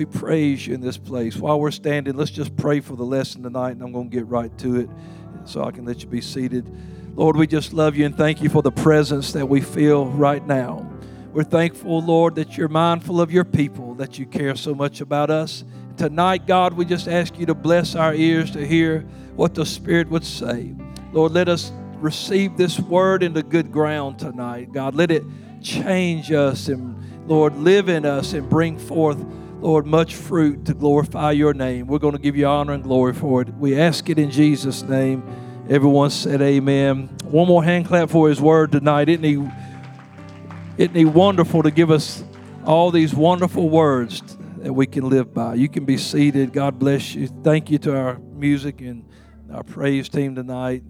We praise you in this place. While we're standing, let's just pray for the lesson tonight, and I'm going to get right to it so I can let you be seated. Lord, we just love you and thank you for the presence that we feel right now. We're thankful, Lord, that you're mindful of your people, that you care so much about us. Tonight, God, we just ask you to bless our ears to hear what the Spirit would say. Lord, let us receive this word into good ground tonight. God, let it change us and, Lord, live in us and bring forth, Lord, much fruit to glorify your name. We're going to give you honor and glory for it. We ask it in Jesus' name. Everyone said amen. One more hand clap for his word tonight. Isn't he? Isn't he wonderful to give us all these wonderful words that we can live by? You can be seated. God bless you. Thank you to our music and our praise team tonight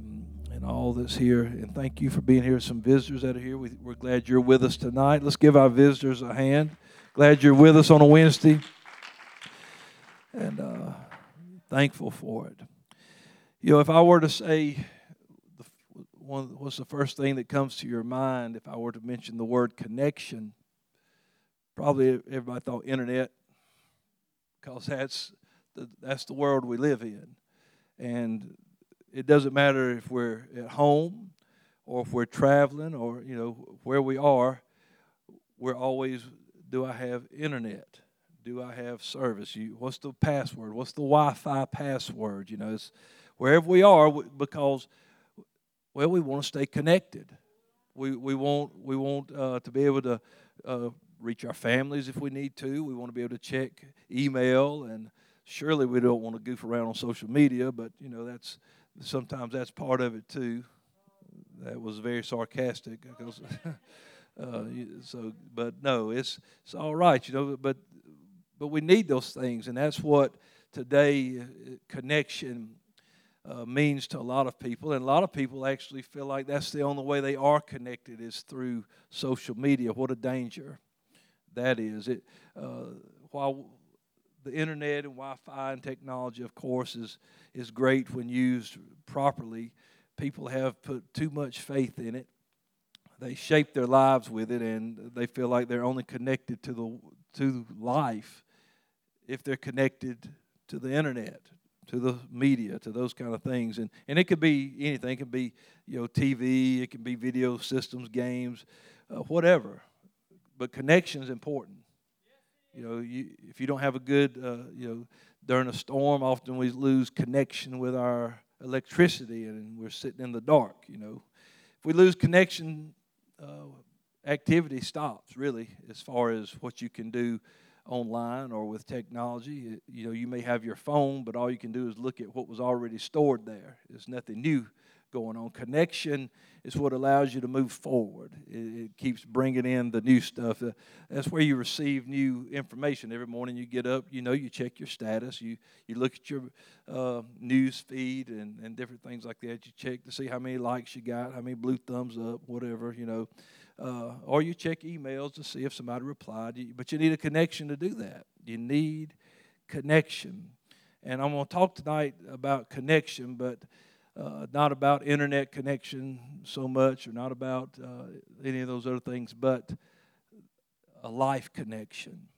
and all that's here. And thank you for being here. Some visitors that are here. We, are glad you're with us tonight. Let's give our visitors a hand. Glad you're with us on a Wednesday. And uh, thankful for it. You know, if I were to say, one, what's the first thing that comes to your mind if I were to mention the word connection? Probably everybody thought internet, because that's the, that's the world we live in. And it doesn't matter if we're at home or if we're traveling or, you know, where we are, we're always, do I have internet? Do I have service? You, what's the password? What's the Wi Fi password? You know, it's wherever we are because well, we want to stay connected. We, we want, we want uh, to be able to uh, reach our families if we need to. We want to be able to check email, and surely we don't want to goof around on social media, but you know that's sometimes that's part of it too. That was very sarcastic because. uh, so, but no, it's it's all right, you know. But but we need those things, and that's what today uh, connection uh, means to a lot of people. And a lot of people actually feel like that's the only way they are connected is through social media. What a danger that is. It, uh, while the internet and Wi-Fi and technology, of course, is is great when used properly, people have put too much faith in it. They shape their lives with it, and they feel like they're only connected to the to life if they're connected to the internet, to the media, to those kind of things. And, and it could be anything. It could be, you know, TV, it can be video systems, games, uh, whatever. But connection is important. You know, you, if you don't have a good, uh, you know, during a storm, often we lose connection with our electricity and we're sitting in the dark, you know. If we lose connection, uh, activity stops, really, as far as what you can do online or with technology. You know, you may have your phone, but all you can do is look at what was already stored there. There's nothing new going on. Connection is what allows you to move forward. It, it keeps bringing in the new stuff. Uh, that's where you receive new information. Every morning you get up, you know, you check your status. You you look at your uh, news feed and, and different things like that. You check to see how many likes you got, how many blue thumbs up, whatever, you know uh, or you check emails to see if somebody replied. But you need a connection to do that. You need connection. And I'm going to talk tonight about connection, but uh, not about internet connection so much, or not about uh, any of those other things, but a life connection.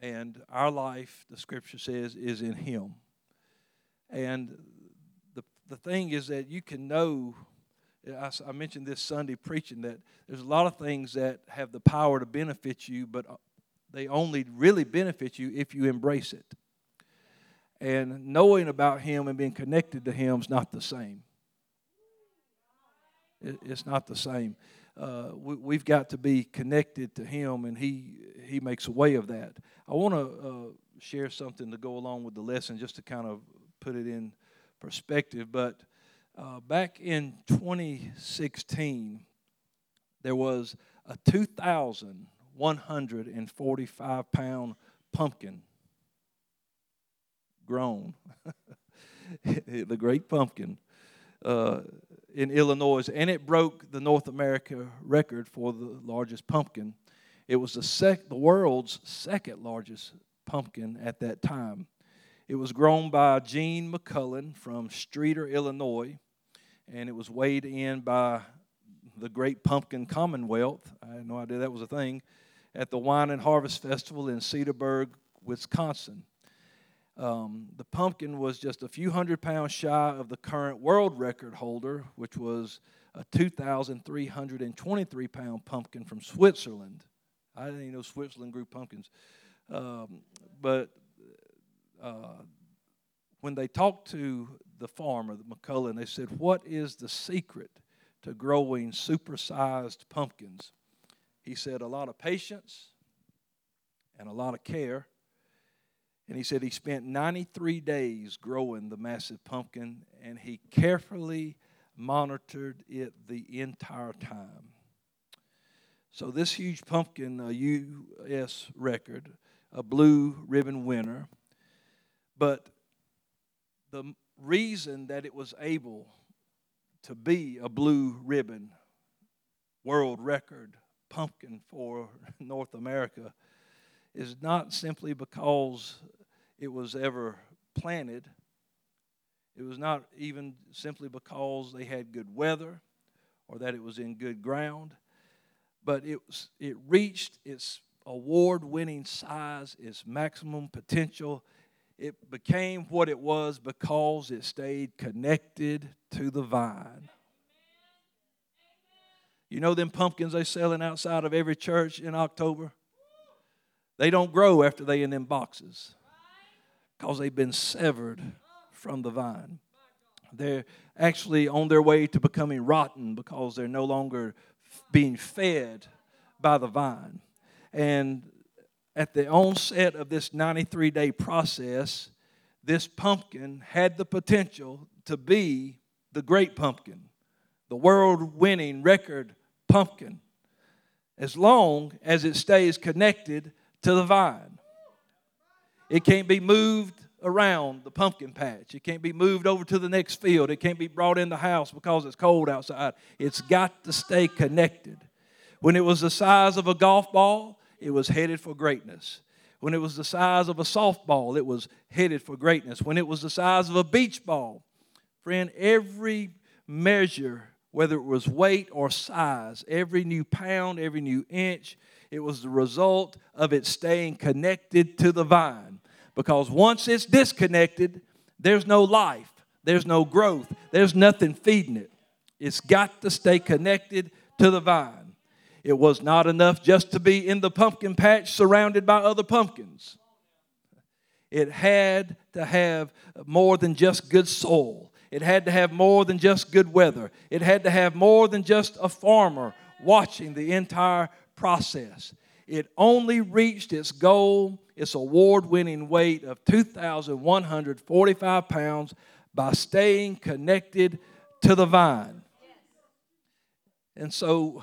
And our life, the scripture says, is in Him. And the, the thing is that you can know I, I mentioned this Sunday preaching that there's a lot of things that have the power to benefit you, but uh, they only really benefit you if you embrace it. And knowing about Him and being connected to Him is not the same. it's not the same. Uh, we, have got to be connected to Him, and He He makes a way of that. I want to uh, share something to go along with the lesson, just to kind of put it in perspective. But uh, back in 2016, there was a 2,145 pound pumpkin grown, the great pumpkin uh, in Illinois, and it broke the North America record for the largest pumpkin. It was the, sec- the world's second largest pumpkin at that time. It was grown by Gene McMullen from Streator, Illinois and it was weighed in by the Great Pumpkin Commonwealth. I had no idea that was a thing. At the Wine and Harvest Festival in Cedarburg, Wisconsin. Um, the pumpkin was just a few hundred pounds shy of the current world record holder, which was a 2,323 pound pumpkin from Switzerland. I didn't even know Switzerland grew pumpkins. Um, but uh, when they talked to the farmer, the McMullen, they said, What is the secret to growing supersized pumpkins? He said, A lot of patience and a lot of care. And he said he spent 93 days growing the massive pumpkin and he carefully monitored it the entire time. So, this huge pumpkin, a U.S. record, a blue ribbon winner, but the reason that it was able to be a blue ribbon world record pumpkin for North America is not simply because it was ever planted. It was not even simply because they had good weather or that it was in good ground, but it, was, it reached its award winning size, its maximum potential, it became what it was because it stayed connected to the vine. You know them pumpkins they're selling outside of every church in October? They don't grow after they in them boxes because they've been severed from the vine. They're actually on their way to becoming rotten because they're no longer being fed by the vine. And at the onset of this 93 day process, this pumpkin had the potential to be the great pumpkin, the world winning record pumpkin, as long as it stays connected to the vine. It can't be moved around the pumpkin patch. It can't be moved over to the next field. It can't be brought in the house because it's cold outside. It's got to stay connected. When it was the size of a golf ball, it was headed for greatness. When it was the size of a softball, it was headed for greatness. When it was the size of a beach ball, friend, every measure, whether it was weight or size, every new pound, every new inch, it was the result of it staying connected to the vine. Because once it's disconnected, there's no life, there's no growth, there's nothing feeding it. It's got to stay connected to the vine. It was not enough just to be in the pumpkin patch surrounded by other pumpkins. It had to have more than just good soil. It had to have more than just good weather. It had to have more than just a farmer watching the entire process. It only reached its goal, its award winning weight of 2,145 pounds, by staying connected to the vine. And so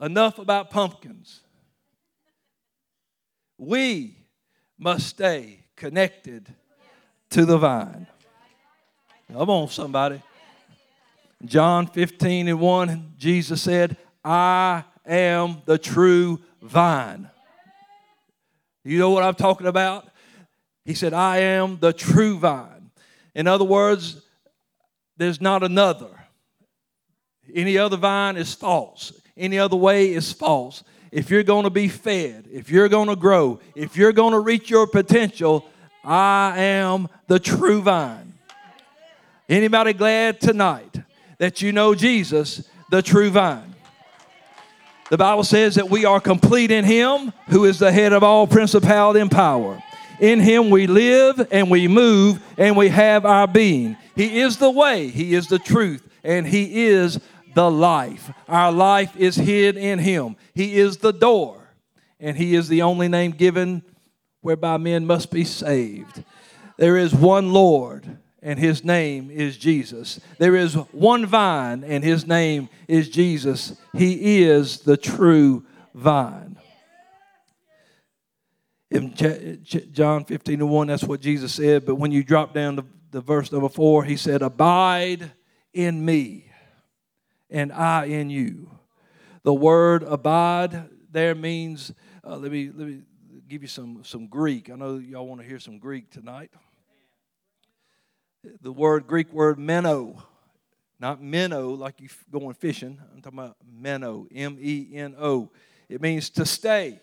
enough about pumpkins. We must stay connected to the vine. Come on, somebody. John 15 and 1, Jesus said, I am the true vine. You know what I'm talking about? He said, I am the true vine. In other words, there's not another. Any other vine is false. Any other way is false. If you're going to be fed, if you're going to grow, if you're going to reach your potential, I am the true vine. Anybody glad tonight that you know Jesus, the true vine? The Bible says that we are complete in Him who is the head of all principality and power. In Him we live and we move and we have our being. He is the way, He is the truth, and He is the life. Our life is hid in Him. He is the door, and He is the only name given whereby men must be saved. There is one Lord, and His name is Jesus. There is one vine, and His name is Jesus. He is the true vine. In John 15 and 1, that's what Jesus said. But when you drop down to the verse number 4, He said, Abide in me and I in you. The word abide there means, uh, let, me, let me give you some, some Greek. I know y'all want to hear some Greek tonight. The word, Greek word meno, not meno like you going fishing. I'm talking about meno, M E N O. It means to stay.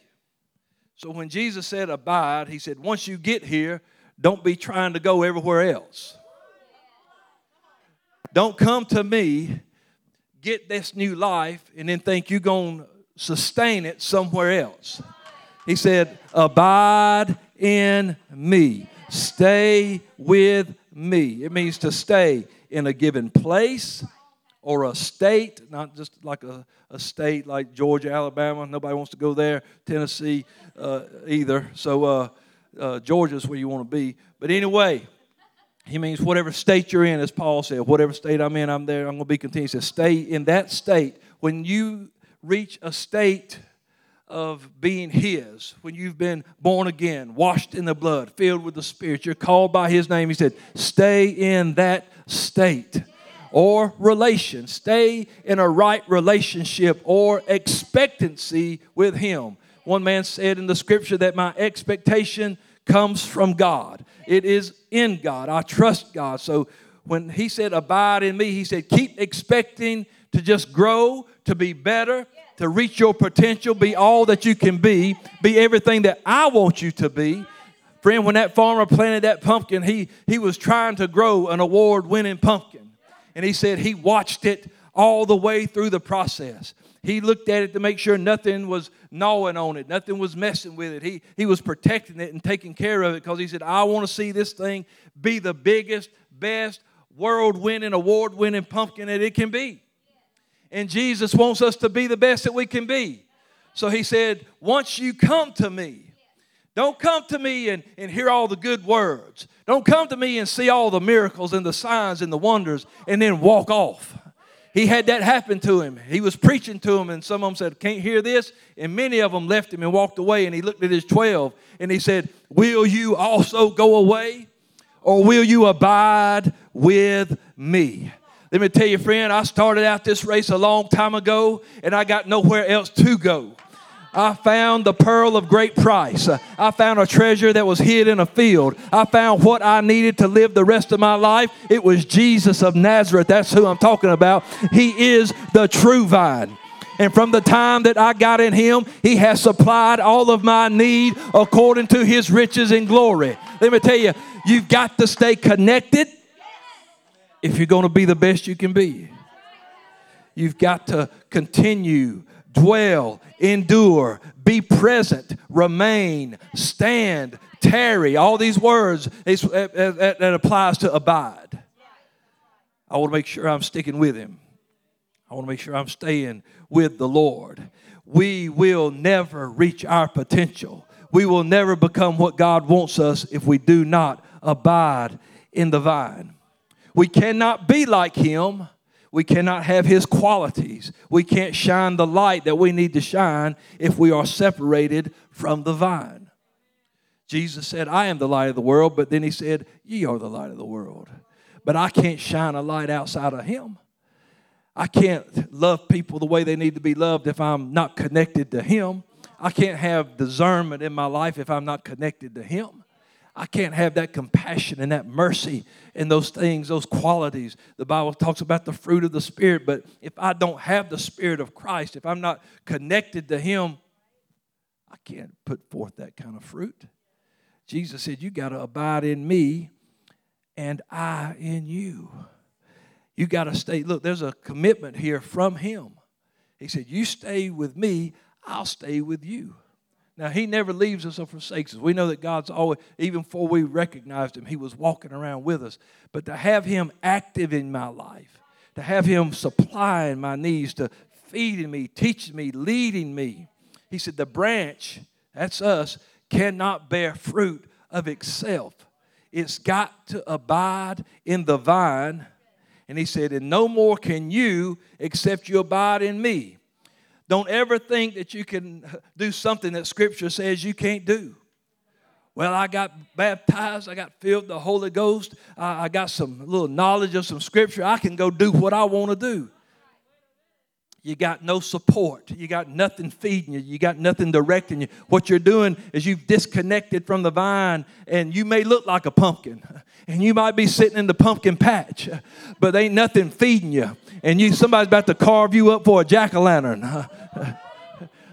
So when Jesus said abide, he said, once you get here, don't be trying to go everywhere else. Don't come to me, get this new life, and then think you're going to sustain it somewhere else. He said, Abide in me. Stay with me. It means to stay in a given place or a state, not just like a, a state like Georgia, Alabama. Nobody wants to go there. Tennessee uh, either. So uh, uh, Georgia's where you want to be. But anyway, he means whatever state you're in, as Paul said, whatever state I'm in, I'm there. I'm going to be content. He says, stay in that state. When you reach a state of being His, when you've been born again, washed in the blood, filled with the Spirit, you're called by His name. He said, stay in that state or relation. Stay in a right relationship or expectancy with Him. One man said in the scripture that my expectation comes from God, it is in God. I trust God. So when He said, Abide in me, He said, Keep expecting to just grow, to be better, to reach your potential, be all that you can be, be everything that I want you to be. Friend, when that farmer planted that pumpkin, he, he was trying to grow an award winning pumpkin. And he said he watched it all the way through the process. He looked at it to make sure nothing was gnawing on it, nothing was messing with it. He, he was protecting it and taking care of it because he said, I want to see this thing be the biggest, best, world winning, award winning pumpkin that it can be. And Jesus wants us to be the best that we can be. So he said, Once you come to me, don't come to me and, and hear all the good words. Don't come to me and see all the miracles and the signs and the wonders and then walk off. He had that happen to him. He was preaching to him, and some of them said, Can't hear this. And many of them left him and walked away. And he looked at his 12 and he said, Will you also go away? Or will you abide with me? Let me tell you, friend, I started out this race a long time ago and I got nowhere else to go. I found the pearl of great price. I found a treasure that was hid in a field. I found what I needed to live the rest of my life. It was Jesus of Nazareth. That's who I'm talking about. He is the true vine. And from the time that I got in Him, He has supplied all of my need according to His riches and glory. Let me tell you, you've got to stay connected if you're going to be the best you can be. You've got to continue, dwell, endure, be present, remain, stand, tarry. All these words uh, uh, uh, that applies to abide. I want to make sure I'm sticking with Him. I want to make sure I'm staying with the Lord. We will never reach our potential. We will never become what God wants us if we do not abide in the vine. We cannot be like him. We cannot have his qualities. We can't shine the light that we need to shine if we are separated from the vine. Jesus said, I am the light of the world, but then he said, Ye are the light of the world. But I can't shine a light outside of him. I can't love people the way they need to be loved if I'm not connected to him. I can't have discernment in my life if I'm not connected to him. I can't have that compassion and that mercy and those things, those qualities. The Bible talks about the fruit of the Spirit, but if I don't have the Spirit of Christ, if I'm not connected to Him, I can't put forth that kind of fruit. Jesus said, You got to abide in me and I in you. You got to stay. Look, there's a commitment here from Him. He said, You stay with me, I'll stay with you. Now, He never leaves us or forsakes us. We know that God's always, even before we recognized Him, He was walking around with us. But to have Him active in my life, to have Him supplying my needs, to feeding me, teaching me, leading me, He said, the branch, that's us, cannot bear fruit of itself. It's got to abide in the vine. And He said, and no more can you except you abide in me. Don't ever think that you can do something that Scripture says you can't do. Well, I got baptized. I got filled with the Holy Ghost. I got some little knowledge of some Scripture. I can go do what I want to do. You got no support. You got nothing feeding you. You got nothing directing you. What you're doing is you've disconnected from the vine, and you may look like a pumpkin, and you might be sitting in the pumpkin patch, but ain't nothing feeding you and you somebody's about to carve you up for a jack o' lantern.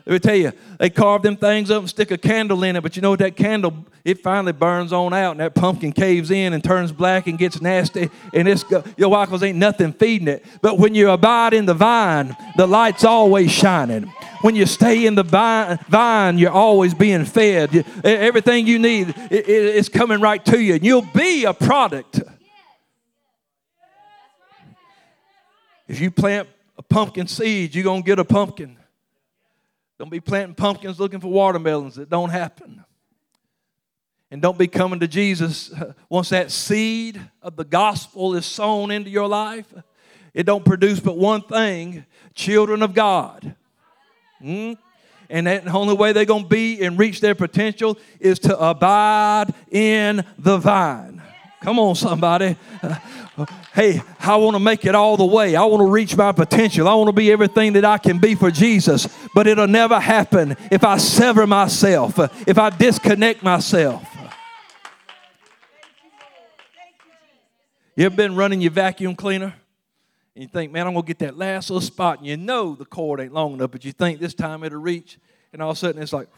Let me tell you, they carve them things up and stick a candle in it, but you know what? That candle, it finally burns on out, and that pumpkin caves in and turns black and gets nasty, and it's your? Because ain't nothing feeding it. But when you abide in the vine, the light's always shining. When you stay in the vine, you're always being fed. Everything you need is coming right to you, and you'll be a product. If you plant a pumpkin seed, you're going to get a pumpkin. Don't be planting pumpkins looking for watermelons. that don't happen. And don't be coming to Jesus once that seed of the gospel is sown into your life. It don't produce but one thing children of God. Mm? And that the only way they're going to be and reach their potential is to abide in the vine. Come on, somebody. hey, I want to make it all the way. I want to reach my potential. I want to be everything that I can be for Jesus. But it'll never happen if I sever myself, if I disconnect myself. You ever been running your vacuum cleaner? And you think, man, I'm going to get that last little spot. And you know the cord ain't long enough, but you think this time it'll reach. And all of a sudden it's like,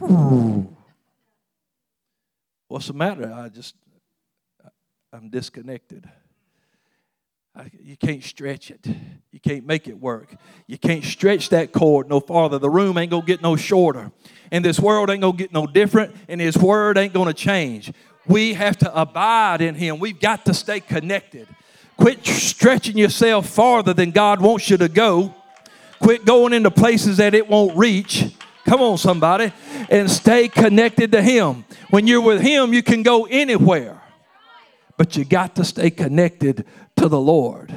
what's the matter? I just, I'm disconnected. You can't stretch it. You can't make it work. You can't stretch that cord no farther. The room ain't going to get no shorter. And this world ain't going to get no different. And His Word ain't going to change. We have to abide in Him. We've got to stay connected. Quit stretching yourself farther than God wants you to go. Quit going into places that it won't reach. Come on, somebody. And stay connected to Him. When you're with Him, you can go anywhere. But you got to stay connected to the Lord.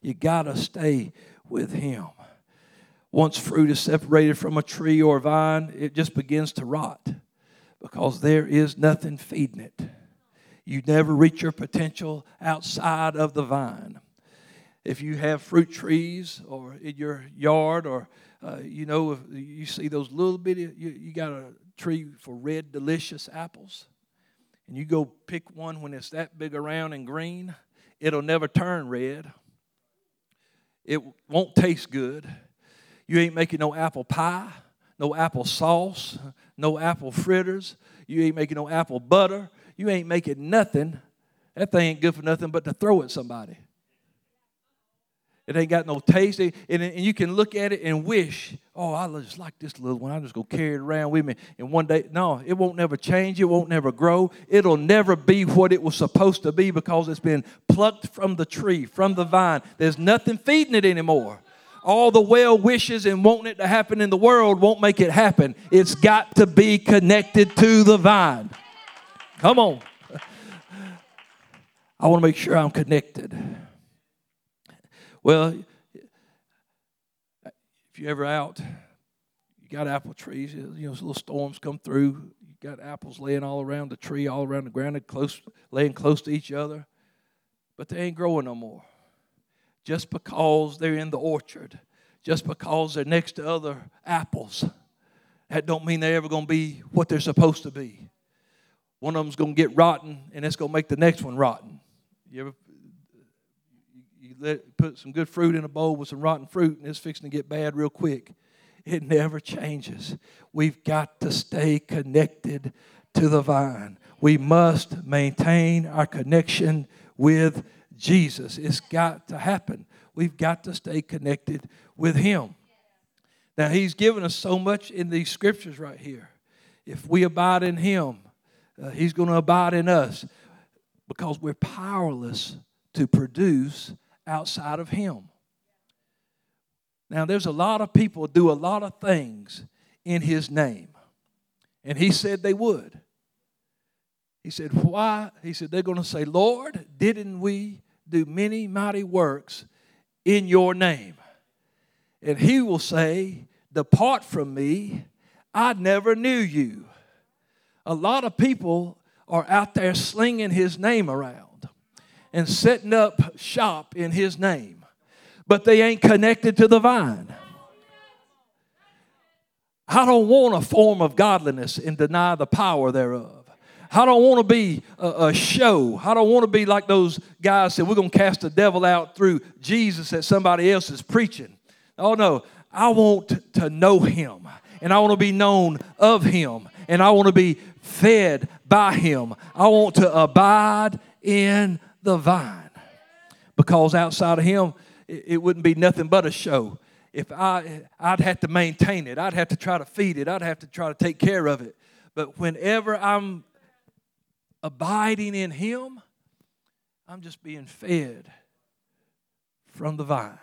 You got to stay with Him. Once fruit is separated from a tree or a vine, it just begins to rot because there is nothing feeding it. You never reach your potential outside of the vine. If you have fruit trees or in your yard, or uh, you know, if you see those little bitty, you, you got a tree for red, delicious apples and you go pick one when it's that big around and green, it'll never turn red. It won't taste good. You ain't making no apple pie, no apple sauce, no apple fritters. You ain't making no apple butter. You ain't making nothing. That thing ain't good for nothing but to throw at somebody. It ain't got no taste. And, you can look at it and wish, oh, I just like this little one. I'm just going to carry it around with me. And one day, no, it won't never change. It won't never grow. It'll never be what it was supposed to be because it's been plucked from the tree, from the vine. There's nothing feeding it anymore. All the well wishes and wanting it to happen in the world won't make it happen. It's got to be connected to the vine. Come on. I want to make sure I'm connected. Well, if you're ever out, you got apple trees, you know, little storms come through, you got apples laying all around the tree, all around the ground, close, laying close to each other, but they ain't growing no more. Just because they're in the orchard, just because they're next to other apples, that don't mean they're ever going to be what they're supposed to be. One of them's going to get rotten, and it's going to make the next one rotten. You ever let, put some good fruit in a bowl with some rotten fruit and it's fixing to get bad real quick. It never changes. We've got to stay connected to the vine. We must maintain our connection with Jesus. It's got to happen. We've got to stay connected with Him. Now, He's given us so much in these scriptures right here. If we abide in Him, uh, He's going to abide in us because we're powerless to produce outside of Him. Now, there's a lot of people do a lot of things in His name. And He said they would. He said, Why? He said, They're going to say, Lord, didn't we do many mighty works in your name? And He will say, Depart from me, I never knew you. A lot of people are out there slinging His name around and setting up shop in His name, but they ain't connected to the vine. I don't want a form of godliness and deny the power thereof. I don't want to be a, a, show. I don't want to be like those guys that we're going to cast the devil out through Jesus that somebody else is preaching. Oh no, I want to know Him, and I want to be known of Him, and I want to be fed by Him. I want to abide in the vine because outside of Him, it wouldn't be nothing but a show. If I, I'd have to maintain it, I'd have to try to feed it, I'd have to try to take care of it. But whenever I'm abiding in Him, I'm just being fed from the vine.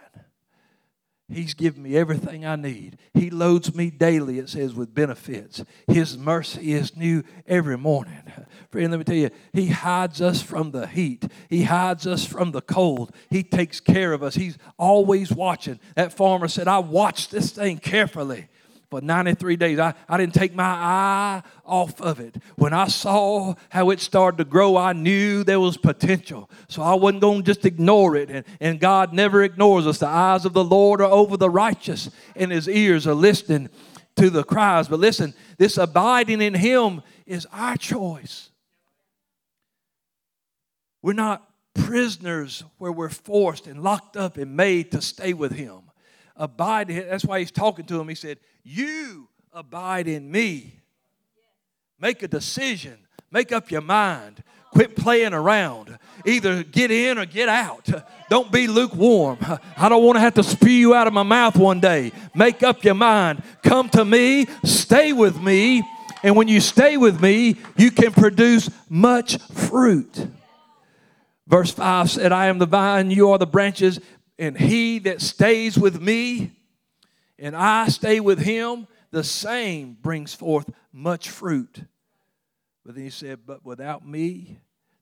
He's given me everything I need. He loads me daily, it says, with benefits. His mercy is new every morning. Friend, let me tell you, He hides us from the heat. He hides us from the cold. He takes care of us. He's always watching. That farmer said, I watched this thing carefully for 93 days. I, I didn't take my eye off of it. When I saw how it started to grow, I knew there was potential. So I wasn't going to just ignore it. And, and God never ignores us. The eyes of the Lord are over the righteous, and his ears are listening to the cries. But listen, this abiding in him is our choice. We're not prisoners where we're forced and locked up and made to stay with him abide in him. That's why he's talking to him. He said, You abide in me. Make a decision. Make up your mind. Quit playing around. Either get in or get out. Don't be lukewarm. I don't want to have to spew you out of my mouth one day. Make up your mind. Come to me. Stay with me. And when you stay with me, you can produce much fruit. Verse 5 said, I am the vine, you are the branches. And he that stays with me and I stay with him, the same brings forth much fruit. But then he said, But without me,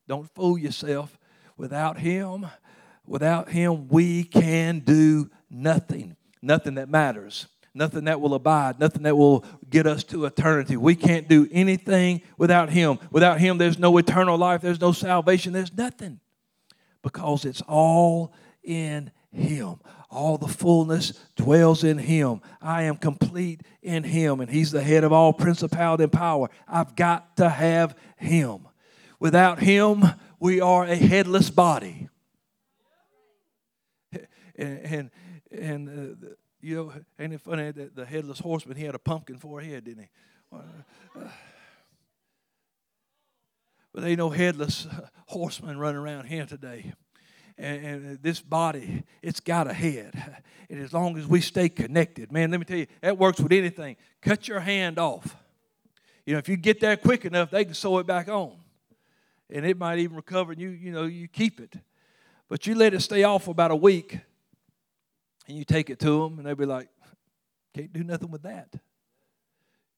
don't fool yourself. Without him, without him, we can do nothing. Nothing that matters. Nothing that will abide. Nothing that will get us to eternity. We can't do anything without him. Without him, there's no eternal life. There's no salvation. There's nothing. Because it's all in him. All the fullness dwells in him. I am complete in him, and he's the head of all principality and power. I've got to have him. Without him, we are a headless body. And, and, and uh, you know, ain't it funny that the headless horseman, he had a pumpkin for a head, didn't he? But ain't no headless horseman running around here today and, and this body, it's got a head. And as long as we stay connected, man, let me tell you, that works with anything. Cut your hand off. You know, if you get there quick enough, they can sew it back on. And it might even recover and you, you know, you keep it. But you let it stay off for about a week and you take it to them and they'll be like, can't do nothing with that.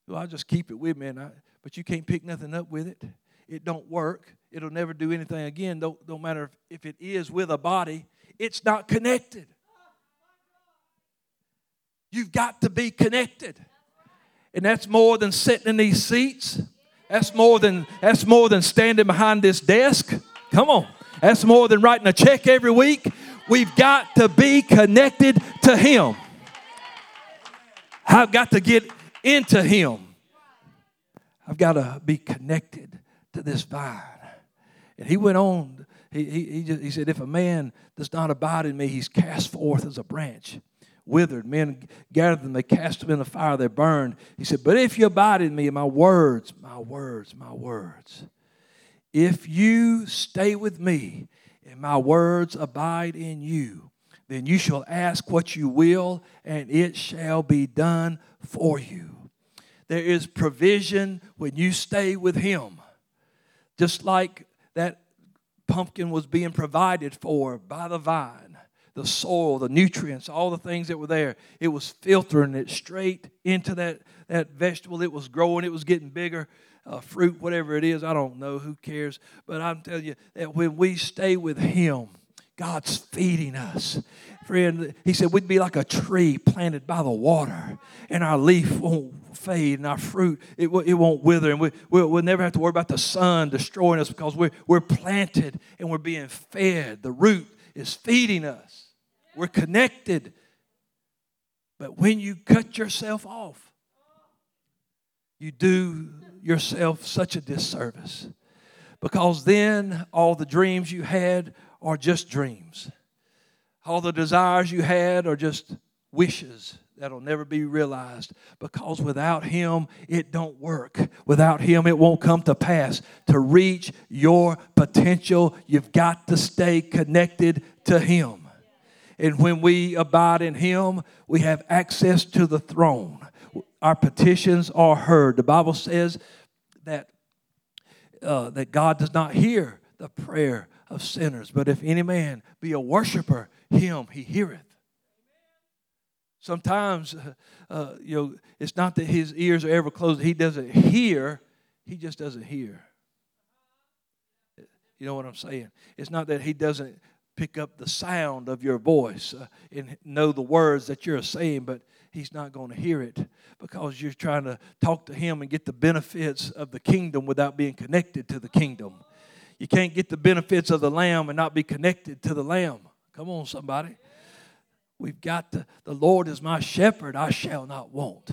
Well, I'll just keep it with me, and I, but you can't pick nothing up with it. It don't work it'll never do anything again. Don't, matter if, if it is with a body, it's not connected. You've got to be connected. And that's more than sitting in these seats. That's more than that's more than standing behind this desk. Come on. That's more than writing a check every week. We've got to be connected to him. I've got to get into him. I've got to be connected to this vine. And he went on, he, he, he, just, he said, If a man does not abide in me, he's cast forth as a branch, withered. Men gather them, they cast them in the fire, they burned. He said, But if you abide in me, my words, my words, my words, if you stay with me and my words abide in you, then you shall ask what you will, and it shall be done for you. There is provision when you stay with Him. Just like that pumpkin was being provided for by the vine the soil, the nutrients, all the things that were there. It was filtering it straight into that, that vegetable. It was growing, it was getting bigger. Uh, fruit, whatever it is, I don't know, who cares. But I'm telling you that when we stay with Him, God's feeding us. Friend, he said we'd be like a tree planted by the water, and our leaf won't fade, and our fruit it, it won't wither, and we, we'll, we'll never have to worry about the sun destroying us because we're, we're planted and we're being fed. The root is feeding us. We're connected. But when you cut yourself off, you do yourself such a disservice because then all the dreams you had are just dreams. All the desires you had are just wishes that'll never be realized. Because without him it don't work. Without him it won't come to pass. To reach your potential you've got to stay connected to him. And when we abide in him we have access to the throne. Our petitions are heard. The bible says that uh, that god does not hear the prayer of sinners but if any man be a worshiper him he heareth Sometimes, uh, uh, you know, it's not that his ears are ever closed. He doesn't hear. He just doesn't hear. You know what I'm saying? It's not that he doesn't pick up the sound of your voice uh, and know the words that you're saying, but he's not going to hear it because you're trying to talk to him and get the benefits of the kingdom without being connected to the kingdom. You can't get the benefits of the lamb and not be connected to the lamb. Come on, somebody. We've got to, the Lord is my shepherd, I shall not want.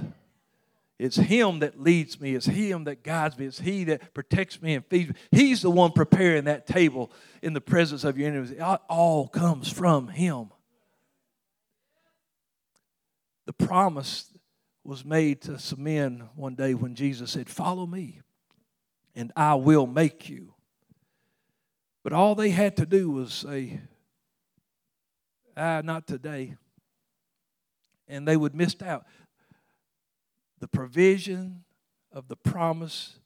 It's Him that leads me. It's Him that guides me. It's He that protects me and feeds me. He's the one preparing that table in the presence of your enemies. It all comes from Him. The promise was made to some men one day when Jesus said, Follow me, and I will make you. But all they had to do was say, ah, not today. And they would miss out. The provision of the promise,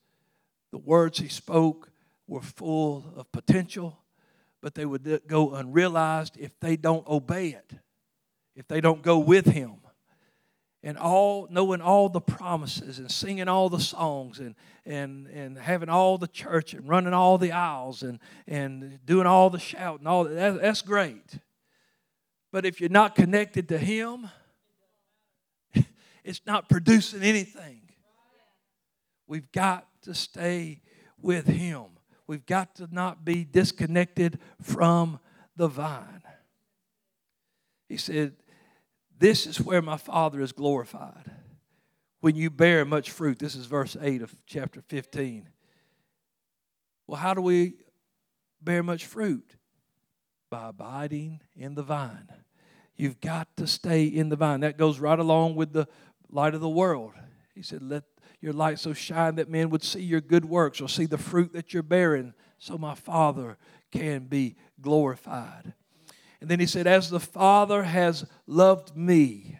the words he spoke were full of potential, but they would go unrealized if they don't obey it, if they don't go with him. And all knowing all the promises and singing all the songs and, and, and having all the church and running all the aisles and, and doing all the shouting, all that, that's great. But if you're not connected to Him, it's not producing anything. We've got to stay with Him. We've got to not be disconnected from the vine. He said, This is where my Father is glorified. When you bear much fruit. This is verse 8 of chapter 15. Well, how do we bear much fruit? By abiding in the vine. You've got to stay in the vine. That goes right along with the light of the world. He said, Let your light so shine that men would see your good works or see the fruit that you're bearing so my Father can be glorified. And then he said, As the Father has loved me,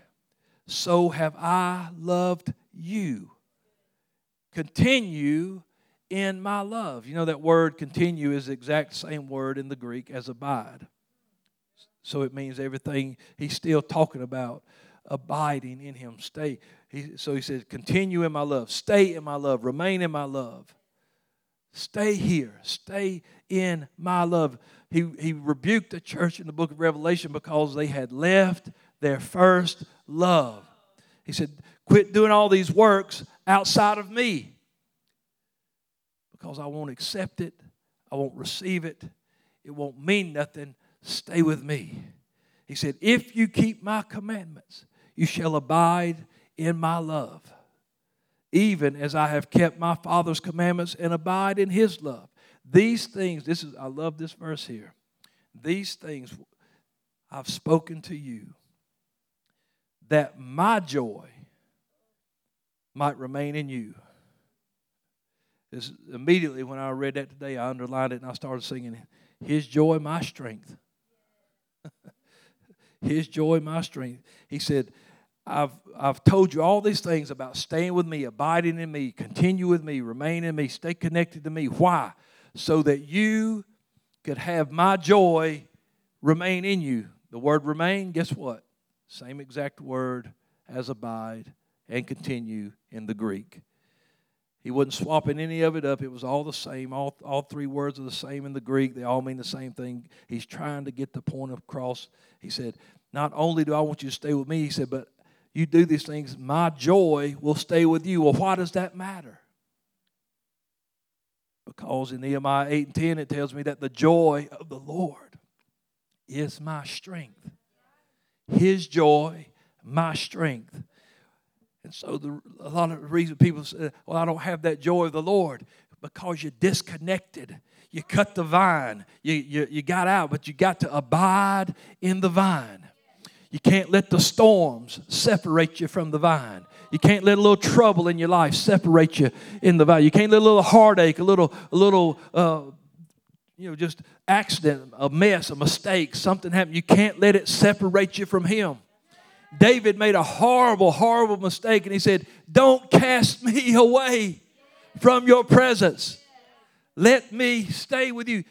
so have I loved you. Continue in my love. You know that word continue is the exact same word in the Greek as abide. So it means everything he's still talking about abiding in him. Stay. He, so he says, continue in my love, stay in my love, remain in my love. Stay here, stay in my love. He, he rebuked the church in the book of Revelation because they had left their first love. He said, Quit doing all these works outside of me because I won't accept it, I won't receive it, it won't mean nothing Stay with me. He said, If you keep my commandments, you shall abide in my love, even as I have kept my Father's commandments and abide in his love. These things, this is, I love this verse here. These things I've spoken to you, that my joy might remain in you. This, immediately when I read that today, I underlined it and I started singing, His joy, my strength. His joy, my strength. He said, I've, I've told you all these things about staying with me, abiding in me, continue with me, remain in me, stay connected to me. Why? So that you could have my joy remain in you. The word remain, guess what? Same exact word as abide and continue in the Greek. He wasn't swapping any of it up. It was all the same. All, all three words are the same in the Greek. They all mean the same thing. He's trying to get the point across. He said, Not only do I want you to stay with me, he said, but you do these things, my joy will stay with you. Well, why does that matter? Because in Nehemiah 8 and 10, it tells me that the joy of the Lord is my strength. His joy, my strength. And so the, a lot of the reason people say, well, I don't have that joy of the Lord because you're disconnected. You cut the vine. You, you, you got out, but you got to abide in the vine. You can't let the storms separate you from the vine. You can't let a little trouble in your life separate you in the vine. You can't let a little heartache, a little, a little, uh, you know, just accident, a mess, a mistake, something happen. You can't let it separate you from Him. David made a horrible, horrible mistake, and he said, Don't cast me away from your presence. Let me stay with you.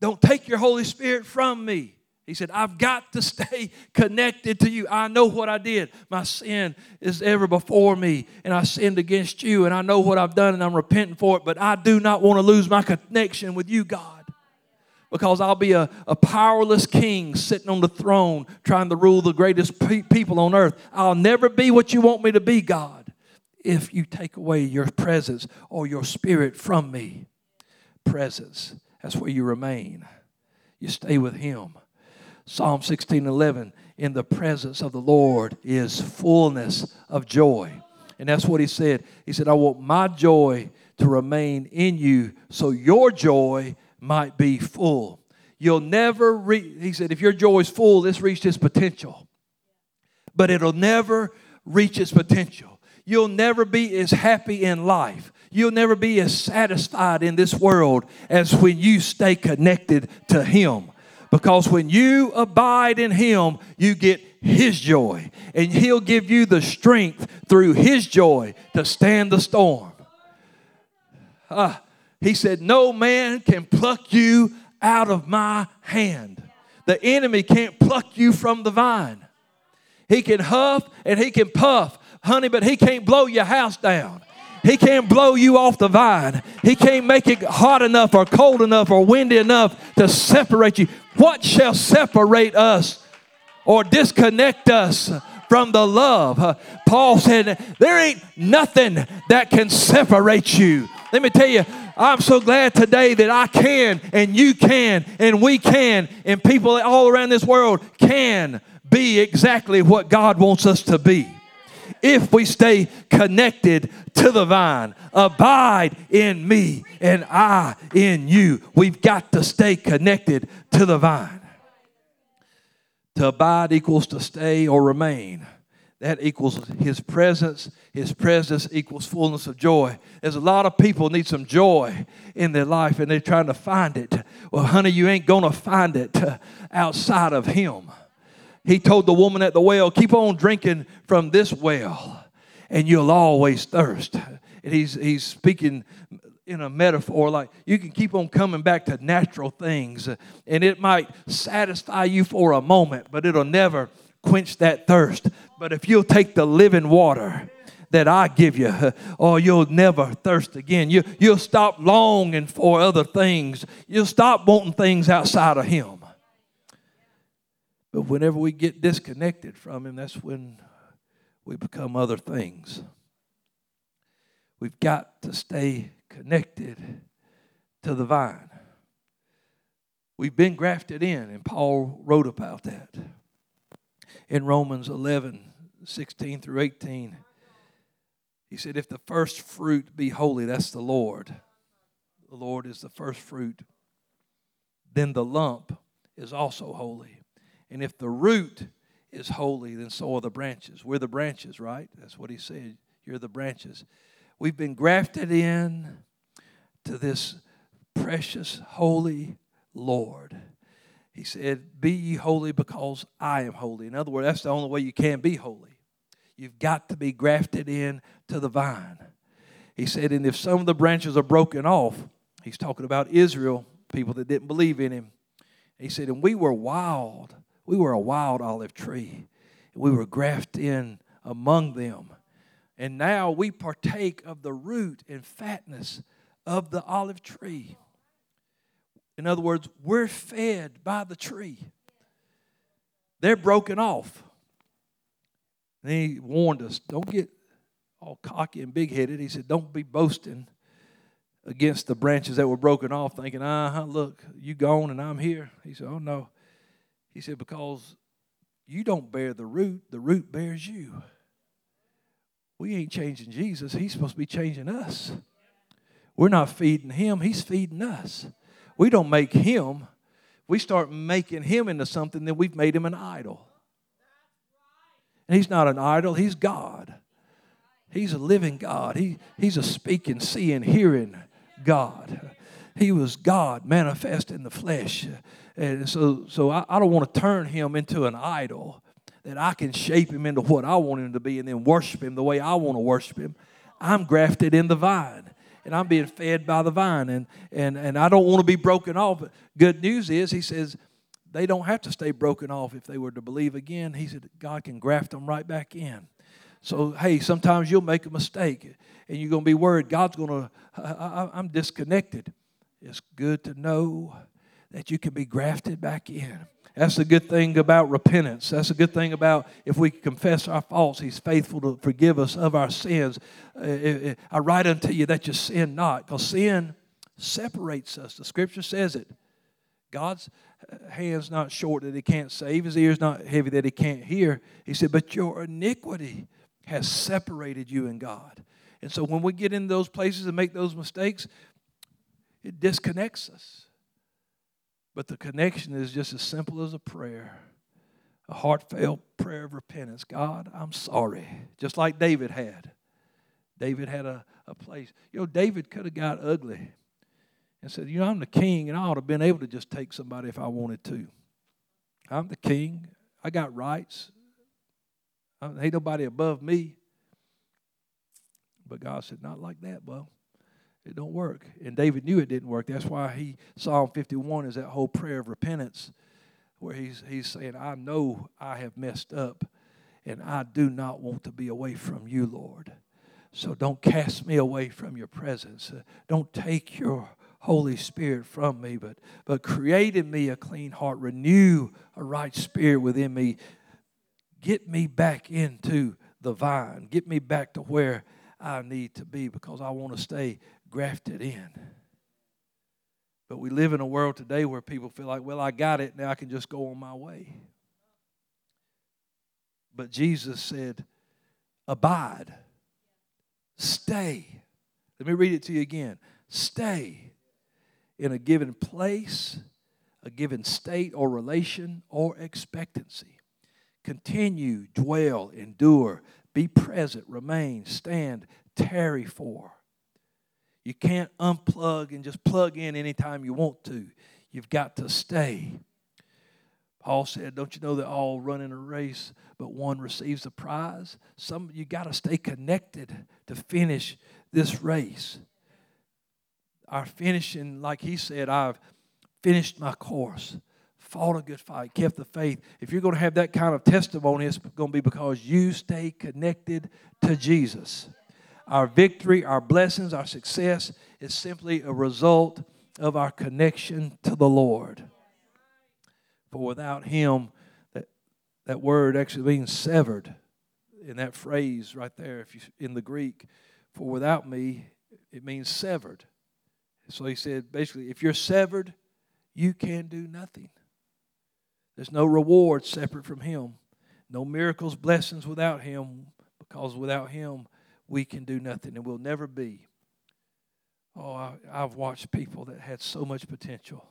Don't take your Holy Spirit from me. He said, I've got to stay connected to you. I know what I did. My sin is ever before me, and I sinned against you, and I know what I've done, and I'm repenting for it, but I do not want to lose my connection with you, God. Because I'll be a, a powerless king sitting on the throne trying to rule the greatest pe- people on earth. I'll never be what you want me to be, God, if you take away your presence or your spirit from me. Presence that's where you remain. You stay with Him. Psalm 16 11, in the presence of the Lord is fullness of joy. And that's what He said. He said, I want my joy to remain in you so your joy might be full. You'll never reach, he said, if your joy is full, it's reached its potential. But it'll never reach its potential. You'll never be as happy in life You'll never be as satisfied in this world as when you stay connected to Him. Because when you abide in Him, you get His joy. And He'll give you the strength through His joy to stand the storm. Uh, he said, No man can pluck you out of my hand. The enemy can't pluck you from the vine. He can huff and he can puff, honey, but he can't blow your house down. He can't blow you off the vine. He can't make it hot enough or cold enough or windy enough to separate you. What shall separate us or disconnect us from the love? Paul said, There ain't nothing that can separate you. Let me tell you, I'm so glad today that I can and you can and we can and people all around this world can be exactly what God wants us to be if we stay connected to the vine. Abide in me and I in you. We've got to stay connected to the vine. To abide equals to stay or remain. That equals his presence. His presence equals fullness of joy. There's a lot of people need some joy in their life and they're trying to find it. Well, honey, you ain't going to find it outside of him. He told the woman at the well, Keep on drinking from this well, and you'll always thirst. And he's, he's speaking in a metaphor like you can keep on coming back to natural things, and it might satisfy you for a moment, but it'll never quench that thirst. But if you'll take the living water, that I give you, or you'll never thirst again. You, you'll stop longing for other things. You'll stop wanting things outside of Him. But whenever we get disconnected from Him, that's when we become other things. We've got to stay connected to the vine. We've been grafted in, and Paul wrote about that in Romans 11 16 through 18. He said, If the first fruit be holy, that's the Lord. The Lord is the first fruit. Then the lump is also holy. And if the root is holy, then so are the branches. We're the branches, right? That's what he said. You're the branches. We've been grafted in to this precious, holy Lord. He said, Be ye holy because I am holy. In other words, that's the only way you can be holy. You've got to be grafted in to the vine. He said, And if some of the branches are broken off, he's talking about Israel, people that didn't believe in him. He said, And we were wild we were a wild olive tree. We were grafted in among them. And now we partake of the root and fatness of the olive tree. In other words, we're fed by the tree. They're broken off. And he warned us don't get all cocky and big headed. He said, Don't be boasting against the branches that were broken off, thinking, uh huh, look, you gone and I'm here. He said, Oh no. He said, Because you don't bear the root, the root bears you. We ain't changing Jesus. He's supposed to be changing us. We're not feeding him, he's feeding us. We don't make him. We start making him into something, then we've made him an idol. And He's not an idol, He's God. He's a living God. He, he's a speaking, seeing, hearing God. He was God manifest in the flesh. And so, so I, I don't want to turn him into an idol that I can shape him into what I want him to be and then worship him the way I want to worship him. I'm grafted in the vine and I'm being fed by the vine and, and, and I don't want to be broken off. But good news is, he says, they don't have to stay broken off if they were to believe again. He said, God can graft them right back in. So, hey, sometimes you'll make a mistake and you're going to be worried. God's going to, I'm disconnected. It's good to know that you can be grafted back in. That's a good thing about repentance. That's a good thing about if we confess our faults, He's faithful to forgive us of our sins. Uh, uh, uh I write unto you that you sin not, because sin separates us. The scripture says it. God's uh, hand's not short that He can't save, His ear's not heavy that He can't hear. He said, But your iniquity has separated you and God. And so when we get in those places and make those mistakes, it disconnects us. But the connection is just as simple as a prayer a heartfelt prayer of repentance. God, I'm sorry. Just like David had. David had a, a place. You know, David could have got ugly and said, You know, I'm the king, and I ought to have been able to just take somebody if I wanted to. I'm the king. I got rights. I, ain't nobody above me. But God said, Not like that, bro. It don't work. And David knew it didn't work. That's why he Psalm 51 is that whole prayer of repentance where he's he's saying, I know I have messed up and I do not want to be away from you, Lord. So don't cast me away from your presence. Uh, don't take your Holy Spirit from me, but, but create in me a clean heart, renew a right spirit within me. Get me back into the vine. Get me back to where I need to be because I want to stay grafted in. But we live in a world today where people feel like, well, I got it, now I can just go on my way. But Jesus said, abide, stay. Let me read it to you again. Stay in a given place, a given state or relation or expectancy. Continue, dwell, endure, be present, remain, stand, tarry for. You can't unplug and just plug in anytime you want to. You've got to stay. Paul said, Don't you know that all run in a race, but one receives the prize? Some you got to stay connected to finish this race. Our finishing, like he said, I've finished my course, fought a good fight, kept the faith. If you're going to have that kind of testimony, it's going to be because you stay connected to Jesus. Our victory, our blessings, our success is simply a result of our connection to the Lord. For without Him, that, that word actually means severed in that phrase right there if you, in the Greek. For without me, it means severed. So he said basically, if you're severed, you can do nothing. There's no reward separate from Him, no miracles, blessings without Him, because without Him, we can do nothing and we'll never be. Oh, I, I've watched people that had so much potential.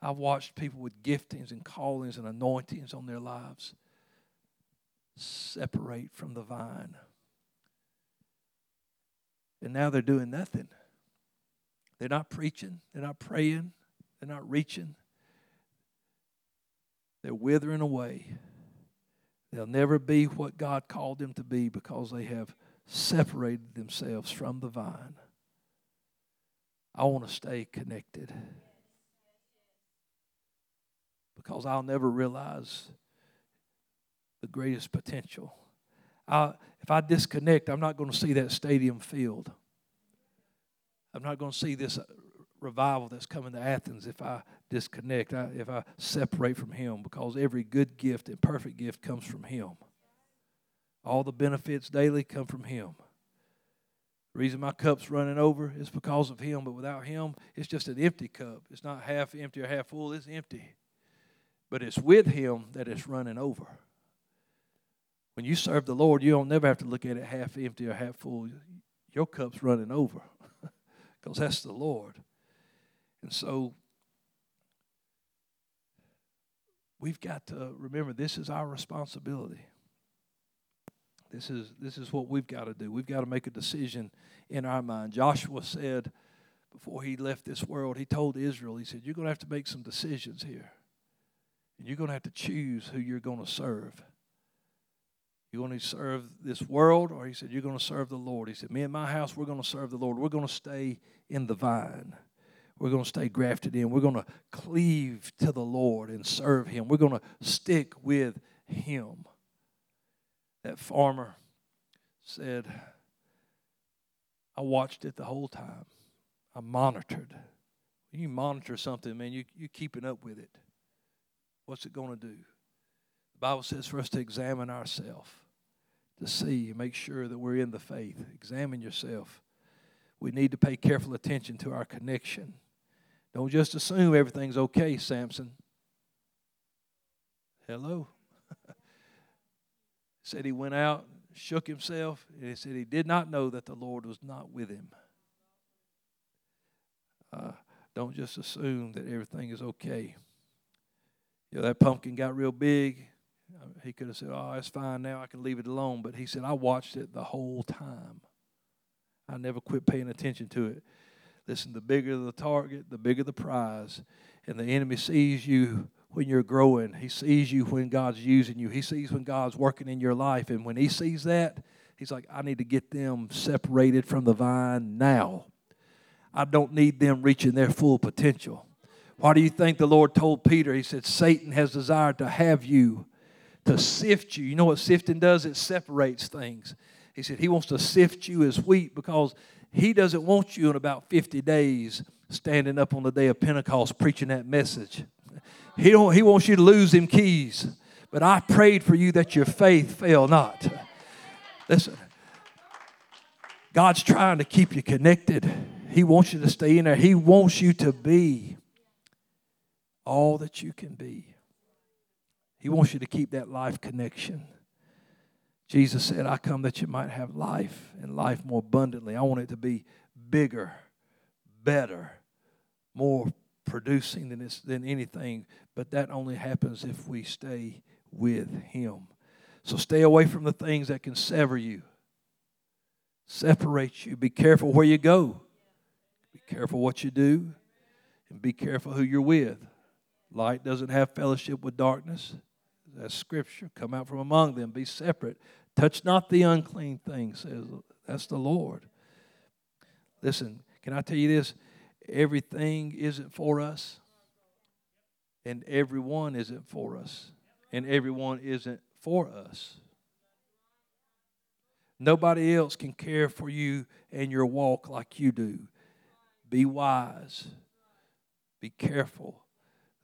I've watched people with giftings and callings and anointings on their lives separate from the vine. And now they're doing nothing. They're not preaching, they're not praying, they're not reaching. They're withering away. They'll never be what God called them to be because they have separated themselves from the vine. I want to stay connected because I'll never realize the greatest potential. I, if I disconnect, I'm not going to see that stadium filled. I'm not going to see this uh, revival that's coming to Athens if I disconnect, if I separate from Him, because every good gift and perfect gift comes from Him. All the benefits daily come from Him. The reason my cup's running over is because of Him, but without Him, it's just an empty cup. It's not half empty or half full, it's empty. But it's with Him that it's running over. When you serve the Lord, you don't never have to look at it half empty or half full. Your cup's running over because that's the Lord. And so we've got to remember this is our responsibility. This is, this is what we've got to do. We've got to make a decision in our mind. Joshua said before he left this world, he told Israel, he said, You're going to have to make some decisions here. And you're going to have to choose who you're going to serve. You're going to serve this world, or he said, You're going to serve the Lord. He said, Me and my house, we're going to serve the Lord. We're going to stay in the vine. We're going to stay grafted in. We're going to cleave to the Lord and serve Him. We're going to stick with Him. That farmer said, I watched it the whole time. I monitored. When you monitor something, man, you, you're keeping up with it. What's it going to do? The Bible says for us to examine ourselves, to see and make sure that we're in the faith. Examine yourself. We need to pay careful attention to our connection. Don't just assume everything's okay, Samson. Hello. Said he went out, shook himself, and he said he did not know that the Lord was not with him. Uh, don't just assume that everything is okay. You know, that pumpkin got real big. Uh, he could have said, Oh, it's fine now. I can leave it alone. But he said, I watched it the whole time. I never quit paying attention to it. Listen, the bigger the target, the bigger the prize. And the enemy sees you when you're growing. He sees you when God's using you. He sees when God's working in your life. And when he sees that, he's like, I need to get them separated from the vine now. I don't need them reaching their full potential. Why do you think the Lord told Peter? He said, Satan has desired to have you, to sift you. You know what sifting does? It separates things. He said, He wants to sift you as wheat because He doesn't want you in about 50 days standing up on the day of Pentecost preaching that message. He, don't, he wants you to lose them keys. But I prayed for you that your faith fail not. Listen, God's trying to keep you connected. He wants you to stay in there. He wants you to be all that you can be. He wants you to keep that life connection. Jesus said, I come that you might have life and life more abundantly. I want it to be bigger, better, more producing than, this, than anything. But that only happens if we stay with Him. So stay away from the things that can sever you, separate you. Be careful where you go. Be careful what you do and be careful who you're with. Light doesn't have fellowship with darkness. That's scripture. Come out from among them, be separate. Touch not the unclean thing, says that's the Lord. Listen, can I tell you this? Everything isn't for us, and everyone isn't for us, and everyone isn't for us. Nobody else can care for you and your walk like you do. Be wise. Be careful.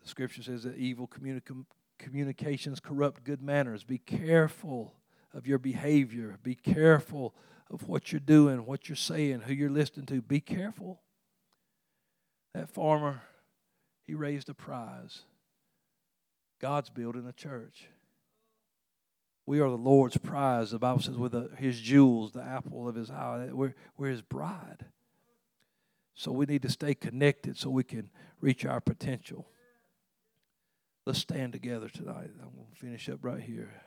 The scripture says that evil communica- communications corrupt good manners. Be careful of your behavior. Be careful of what you're doing, what you're saying, who you're listening to. Be careful. That farmer, he raised a prize. God's building a church. We are the Lord's prize. The Bible says, with the, his jewels, the apple of his eye, we're, we're his bride. So we need to stay connected so we can reach our potential. Let's stand together tonight. I'm going to finish up right here.